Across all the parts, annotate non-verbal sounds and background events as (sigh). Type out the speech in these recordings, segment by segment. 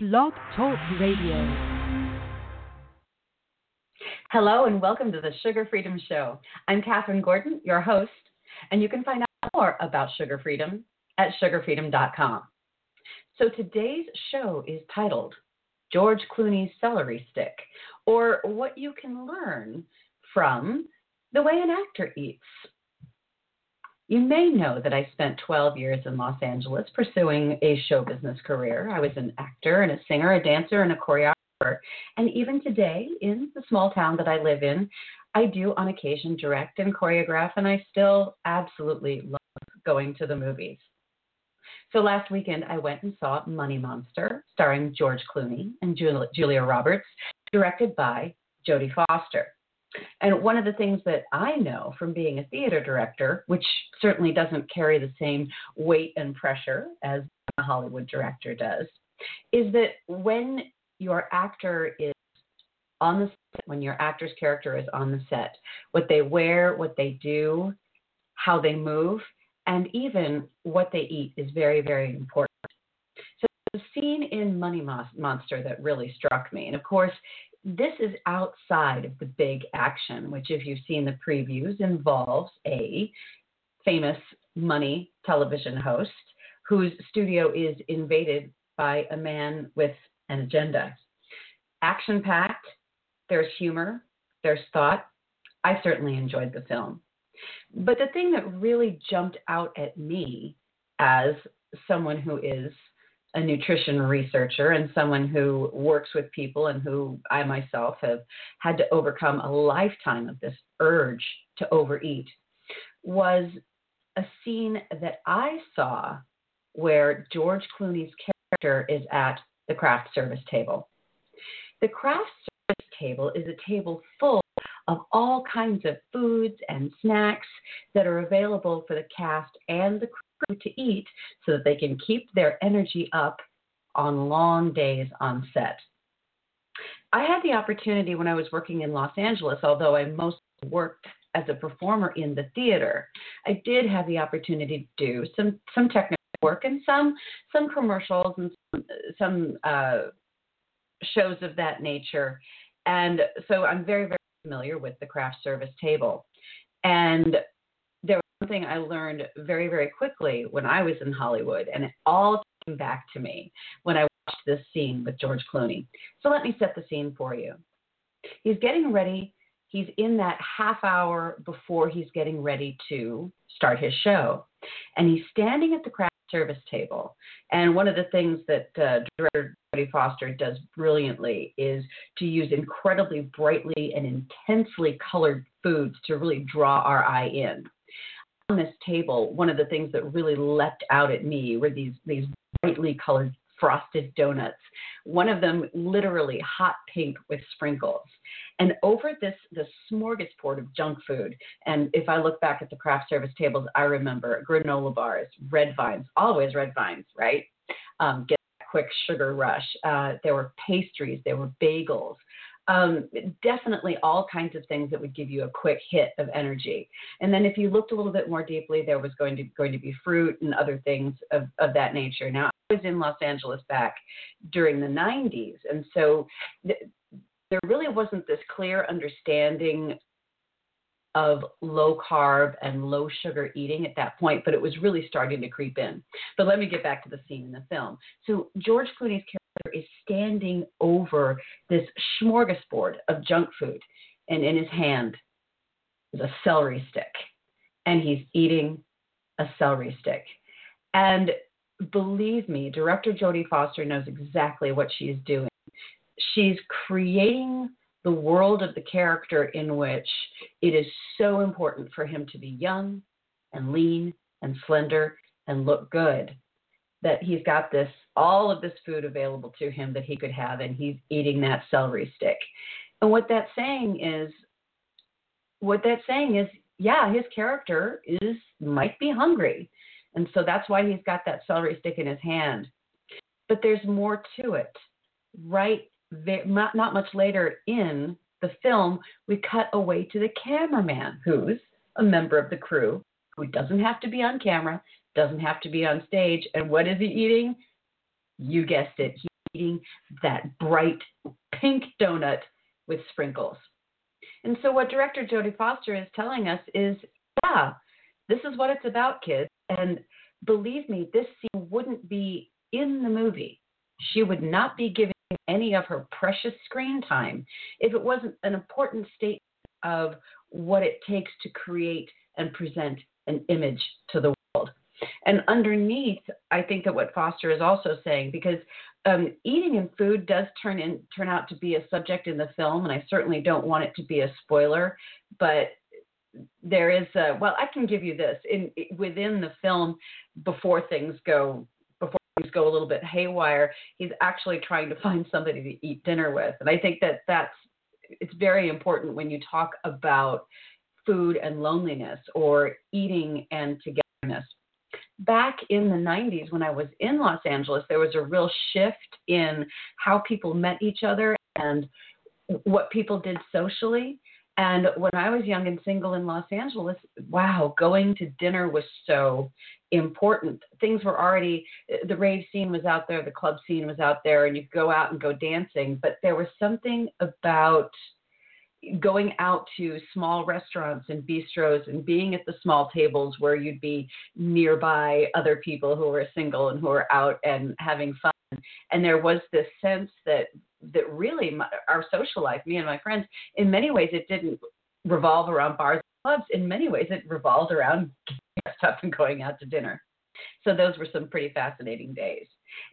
Blog Talk Radio. Hello and welcome to the Sugar Freedom Show. I'm Katherine Gordon, your host, and you can find out more about Sugar Freedom at sugarfreedom.com. So today's show is titled George Clooney's Celery Stick, or What You Can Learn from the Way an Actor Eats. You may know that I spent 12 years in Los Angeles pursuing a show business career. I was an actor and a singer, a dancer, and a choreographer. And even today, in the small town that I live in, I do on occasion direct and choreograph, and I still absolutely love going to the movies. So last weekend, I went and saw Money Monster, starring George Clooney and Julia Roberts, directed by Jodie Foster. And one of the things that I know from being a theater director, which certainly doesn't carry the same weight and pressure as a Hollywood director does, is that when your actor is on the set, when your actor's character is on the set, what they wear, what they do, how they move, and even what they eat is very, very important. So the scene in Money Monster that really struck me, and of course, this is outside of the big action, which, if you've seen the previews, involves a famous money television host whose studio is invaded by a man with an agenda. Action packed, there's humor, there's thought. I certainly enjoyed the film. But the thing that really jumped out at me as someone who is a nutrition researcher and someone who works with people and who I myself have had to overcome a lifetime of this urge to overeat was a scene that I saw where George Clooney's character is at the craft service table. The craft service table is a table full of all kinds of foods and snacks that are available for the cast and the crew to eat so that they can keep their energy up on long days on set. I had the opportunity when I was working in Los Angeles, although I mostly worked as a performer in the theater, I did have the opportunity to do some some technical work and some some commercials and some, some uh, shows of that nature. And so I'm very very familiar with the craft service table. And something I learned very, very quickly when I was in Hollywood, and it all came back to me when I watched this scene with George Clooney. So let me set the scene for you. He's getting ready. He's in that half hour before he's getting ready to start his show. And he's standing at the craft service table. And one of the things that uh, director Jodie Foster does brilliantly is to use incredibly brightly and intensely colored foods to really draw our eye in on this table, one of the things that really leapt out at me were these these brightly colored frosted donuts. One of them literally hot pink with sprinkles. And over this this smorgasbord of junk food, and if I look back at the craft service tables, I remember granola bars, red vines, always red vines, right? Um, get quick sugar rush. Uh, there were pastries, there were bagels, um, definitely all kinds of things that would give you a quick hit of energy. And then if you looked a little bit more deeply, there was going to going to be fruit and other things of, of that nature. Now I was in Los Angeles back during the 90s, and so th- there really wasn't this clear understanding of low carb and low sugar eating at that point, but it was really starting to creep in. But let me get back to the scene in the film. So George Clooney's is standing over this smorgasbord of junk food, and in his hand is a celery stick, and he's eating a celery stick. And believe me, director Jodie Foster knows exactly what she's doing. She's creating the world of the character in which it is so important for him to be young and lean and slender and look good that he's got this all of this food available to him that he could have and he's eating that celery stick and what that's saying is what that's saying is yeah his character is might be hungry and so that's why he's got that celery stick in his hand but there's more to it right not, not much later in the film we cut away to the cameraman who's a member of the crew who doesn't have to be on camera doesn't have to be on stage. And what is he eating? You guessed it. He's eating that bright pink donut with sprinkles. And so, what director Jodie Foster is telling us is yeah, this is what it's about, kids. And believe me, this scene wouldn't be in the movie. She would not be giving any of her precious screen time if it wasn't an important statement of what it takes to create and present an image to the world. And underneath, I think that what Foster is also saying, because um, eating and food does turn in turn out to be a subject in the film, and I certainly don't want it to be a spoiler, but there is a, well, I can give you this in within the film before things go before things go a little bit haywire. He's actually trying to find somebody to eat dinner with, and I think that that's it's very important when you talk about food and loneliness or eating and togetherness. Back in the 90s, when I was in Los Angeles, there was a real shift in how people met each other and what people did socially. And when I was young and single in Los Angeles, wow, going to dinner was so important. Things were already, the rave scene was out there, the club scene was out there, and you go out and go dancing. But there was something about going out to small restaurants and bistros and being at the small tables where you'd be nearby other people who were single and who were out and having fun. And there was this sense that that really my, our social life, me and my friends, in many ways it didn't revolve around bars and clubs. In many ways it revolved around getting dressed up and going out to dinner. So those were some pretty fascinating days.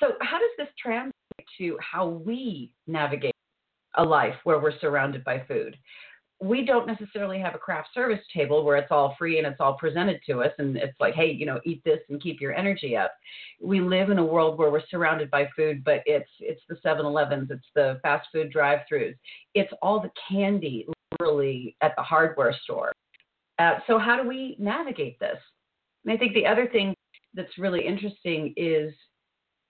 So how does this translate to how we navigate a life where we're surrounded by food? we don't necessarily have a craft service table where it's all free and it's all presented to us and it's like hey you know eat this and keep your energy up. We live in a world where we're surrounded by food but it's it's the 7-elevens it's the fast food drive-throughs. It's all the candy literally at the hardware store. Uh, so how do we navigate this? And i think the other thing that's really interesting is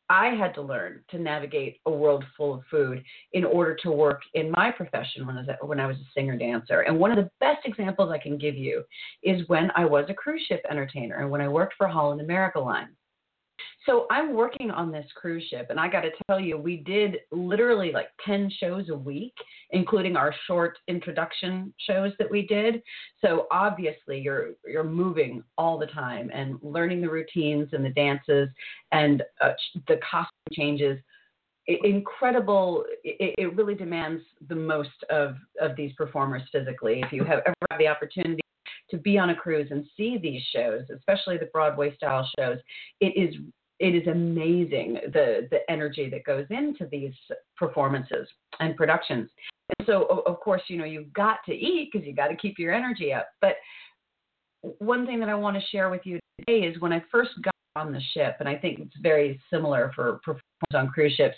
I had to learn to navigate a world full of food in order to work in my profession when I was, a, when I was a singer dancer. And one of the best examples I can give you is when I was a cruise ship entertainer and when I worked for Holland America Line. So I'm working on this cruise ship, and I got to tell you, we did literally like 10 shows a week, including our short introduction shows that we did. So obviously, you're you're moving all the time and learning the routines and the dances and uh, the costume changes. Incredible! It, it really demands the most of of these performers physically. If you have ever had the opportunity to be on a cruise and see these shows, especially the Broadway style shows, it is it is amazing the the energy that goes into these performances and productions. And so of course, you know, you've got to eat because you got to keep your energy up. But one thing that I want to share with you today is when I first got on the ship, and I think it's very similar for performers on cruise ships,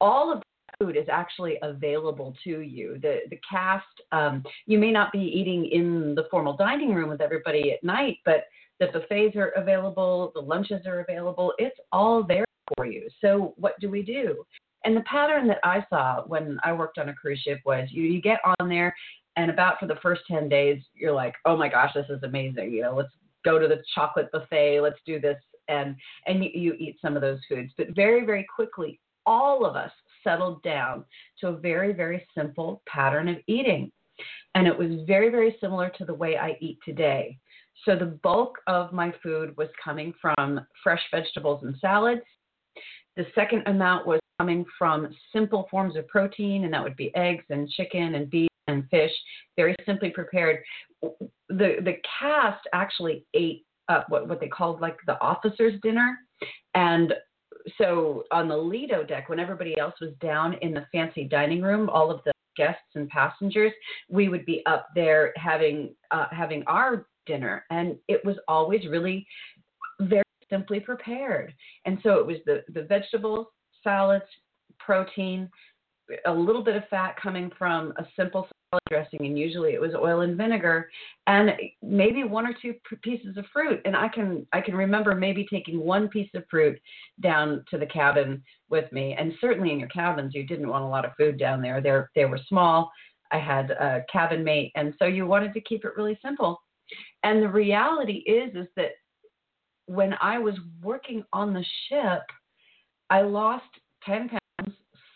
all of food is actually available to you. The the cast, um, you may not be eating in the formal dining room with everybody at night, but the buffets are available, the lunches are available. It's all there for you. So what do we do? And the pattern that I saw when I worked on a cruise ship was you, you get on there and about for the first 10 days, you're like, oh my gosh, this is amazing. You know, let's go to the chocolate buffet. Let's do this. And, and you, you eat some of those foods. But very, very quickly, all of us settled down to a very, very simple pattern of eating. And it was very, very similar to the way I eat today. So the bulk of my food was coming from fresh vegetables and salads. The second amount was coming from simple forms of protein, and that would be eggs and chicken and beef and fish, very simply prepared. The the cast actually ate up what, what they called like the officer's dinner. And so on the Lido deck, when everybody else was down in the fancy dining room, all of the guests and passengers, we would be up there having uh, having our dinner, and it was always really very simply prepared. And so it was the the vegetables, salads, protein, a little bit of fat coming from a simple salad dressing, and usually it was oil and vinegar, and maybe one or two pieces of fruit. And I can I can remember maybe taking one piece of fruit down to the cabin with me. And certainly in your cabins, you didn't want a lot of food down there. They they were small. I had a cabin mate, and so you wanted to keep it really simple. And the reality is is that when I was working on the ship, I lost 10 pounds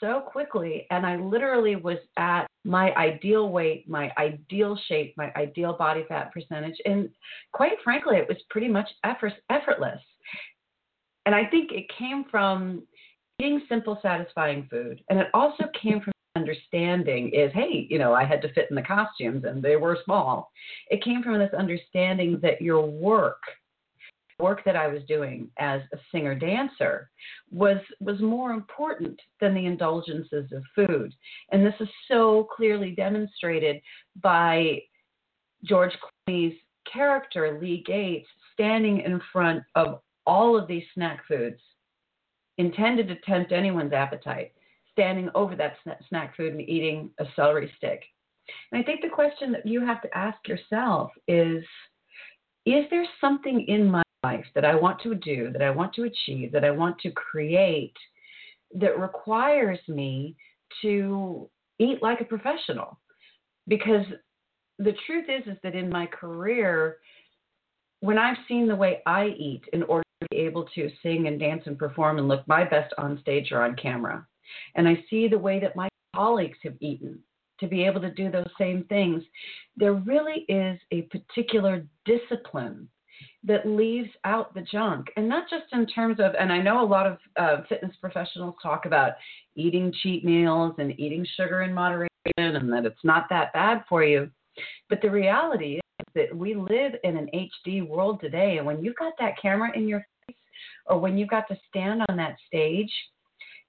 so quickly. And I literally was at my ideal weight, my ideal shape, my ideal body fat percentage. And quite frankly, it was pretty much effort, effortless. And I think it came from eating simple, satisfying food. And it also came from understanding is hey, you know, I had to fit in the costumes and they were small. It came from this understanding that your work work that I was doing as a singer dancer was was more important than the indulgences of food. And this is so clearly demonstrated by George Clooney's character Lee Gates standing in front of all of these snack foods intended to tempt anyone's appetite, standing over that snack food and eating a celery stick. And I think the question that you have to ask yourself is is there something in my life that I want to do, that I want to achieve, that I want to create that requires me to eat like a professional. Because the truth is is that in my career, when I've seen the way I eat in order to be able to sing and dance and perform and look my best on stage or on camera, and I see the way that my colleagues have eaten to be able to do those same things, there really is a particular discipline that leaves out the junk. And not just in terms of, and I know a lot of uh, fitness professionals talk about eating cheat meals and eating sugar in moderation and that it's not that bad for you. But the reality is that we live in an HD world today. And when you've got that camera in your face or when you've got to stand on that stage,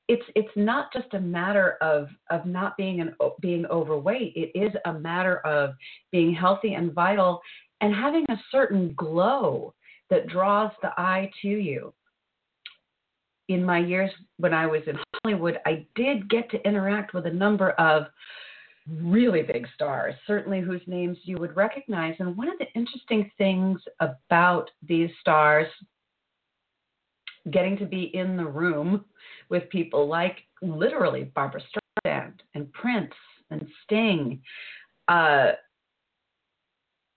it's it's not just a matter of of not being an being overweight. It is a matter of being healthy and vital and having a certain glow that draws the eye to you. In my years when I was in Hollywood, I did get to interact with a number of really big stars, certainly whose names you would recognize. And one of the interesting things about these stars getting to be in the room with people like literally Barbra Streisand and Prince and Sting, uh,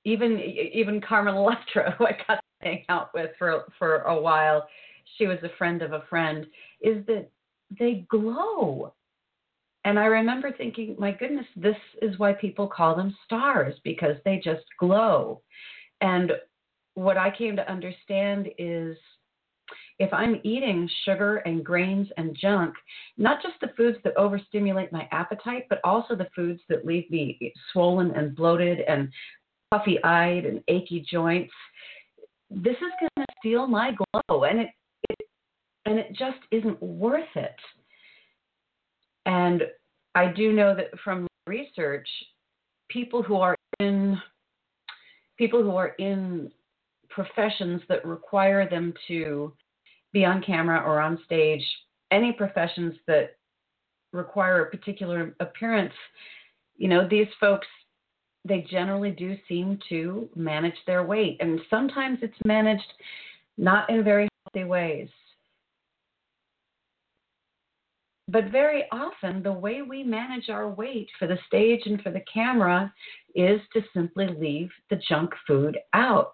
even even Carmen Electra, (laughs) who I got to hang out with for for a while, she was a friend of a friend, is that they glow. And I remember thinking, my goodness, this is why people call them stars because they just glow. And what I came to understand is if I'm eating sugar and grains and junk, not just the foods that overstimulate my appetite, but also the foods that leave me swollen and bloated and puffy eyed and achy joints, this is going to steal my glow, and it, it and it just isn't worth it. And I do know that from research, people who are in people who are in professions that require them to be on camera or on stage, any professions that require a particular appearance, you know, these folks they generally do seem to manage their weight. And sometimes it's managed not in very healthy ways. But very often, the way we manage our weight for the stage and for the camera is to simply leave the junk food out.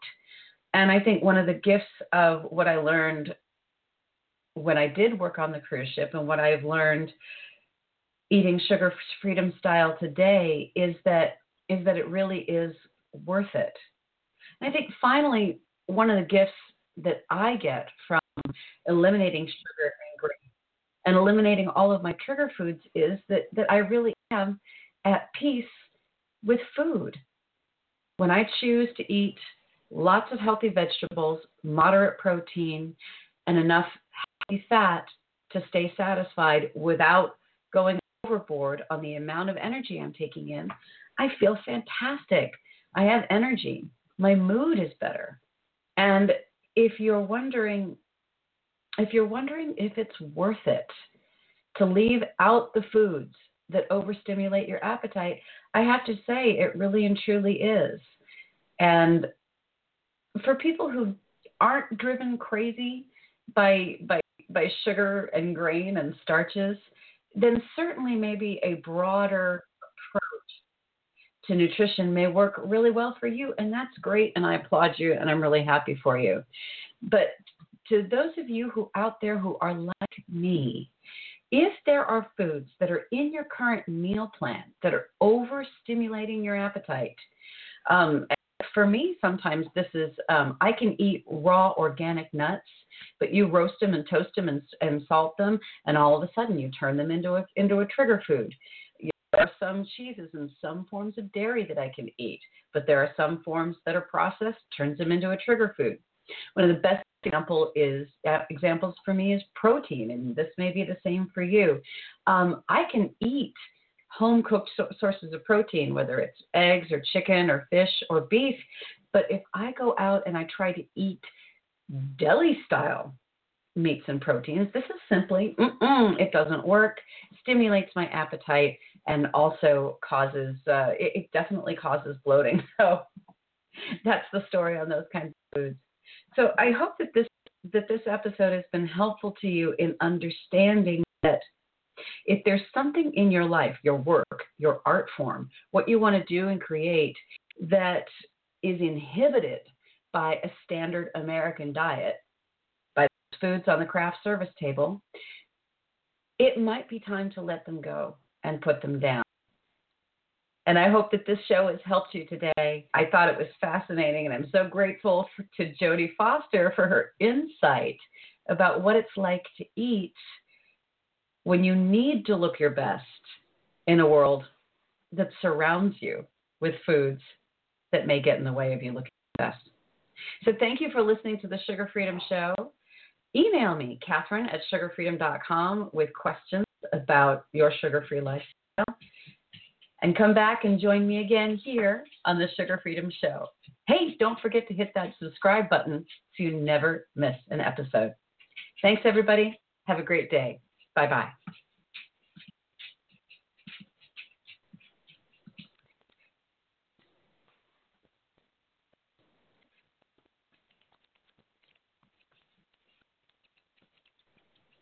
And I think one of the gifts of what I learned when I did work on the cruise ship and what I've learned eating sugar freedom style today is that is that it really is worth it. And I think finally, one of the gifts that I get from eliminating sugar and grain and eliminating all of my trigger foods is that, that I really am at peace with food. When I choose to eat lots of healthy vegetables, moderate protein, and enough healthy fat to stay satisfied without going overboard on the amount of energy I'm taking in, I feel fantastic. I have energy. My mood is better. And if you're wondering if you're wondering if it's worth it to leave out the foods that overstimulate your appetite, I have to say it really and truly is. And for people who aren't driven crazy by by by sugar and grain and starches, then certainly maybe a broader to nutrition may work really well for you, and that's great. And I applaud you, and I'm really happy for you. But to those of you who out there who are like me, If there are foods that are in your current meal plan that are overstimulating your appetite, um, for me, sometimes this is um, I can eat raw organic nuts, but you roast them and toast them and, and salt them, and all of a sudden you turn them into a into a trigger food. Are some cheeses and some forms of dairy that I can eat, but there are some forms that are processed, turns them into a trigger food. One of the best example is uh, examples for me is protein, and this may be the same for you. Um, I can eat home cooked so- sources of protein, whether it's eggs or chicken or fish or beef, but if I go out and I try to eat deli style meats and proteins, this is simply it doesn't work. Stimulates my appetite and also causes uh, it, it definitely causes bloating. (laughs) So that's the story on those kinds of foods. So I hope that this that this episode has been helpful to you in understanding that if there's something in your life, your work, your art form, what you want to do and create that is inhibited by a standard American diet, by foods on the craft service table, it might be time to let them go and put them down. And I hope that this show has helped you today. I thought it was fascinating, and I'm so grateful for, to Jodie Foster for her insight about what it's like to eat when you need to look your best in a world that surrounds you with foods that may get in the way of you looking best. So thank you for listening to the Sugar Freedom Show. Email me, Catherine at sugarfreedom.com, with questions about your sugar free lifestyle. And come back and join me again here on the Sugar Freedom Show. Hey, don't forget to hit that subscribe button so you never miss an episode. Thanks, everybody. Have a great day. Bye bye.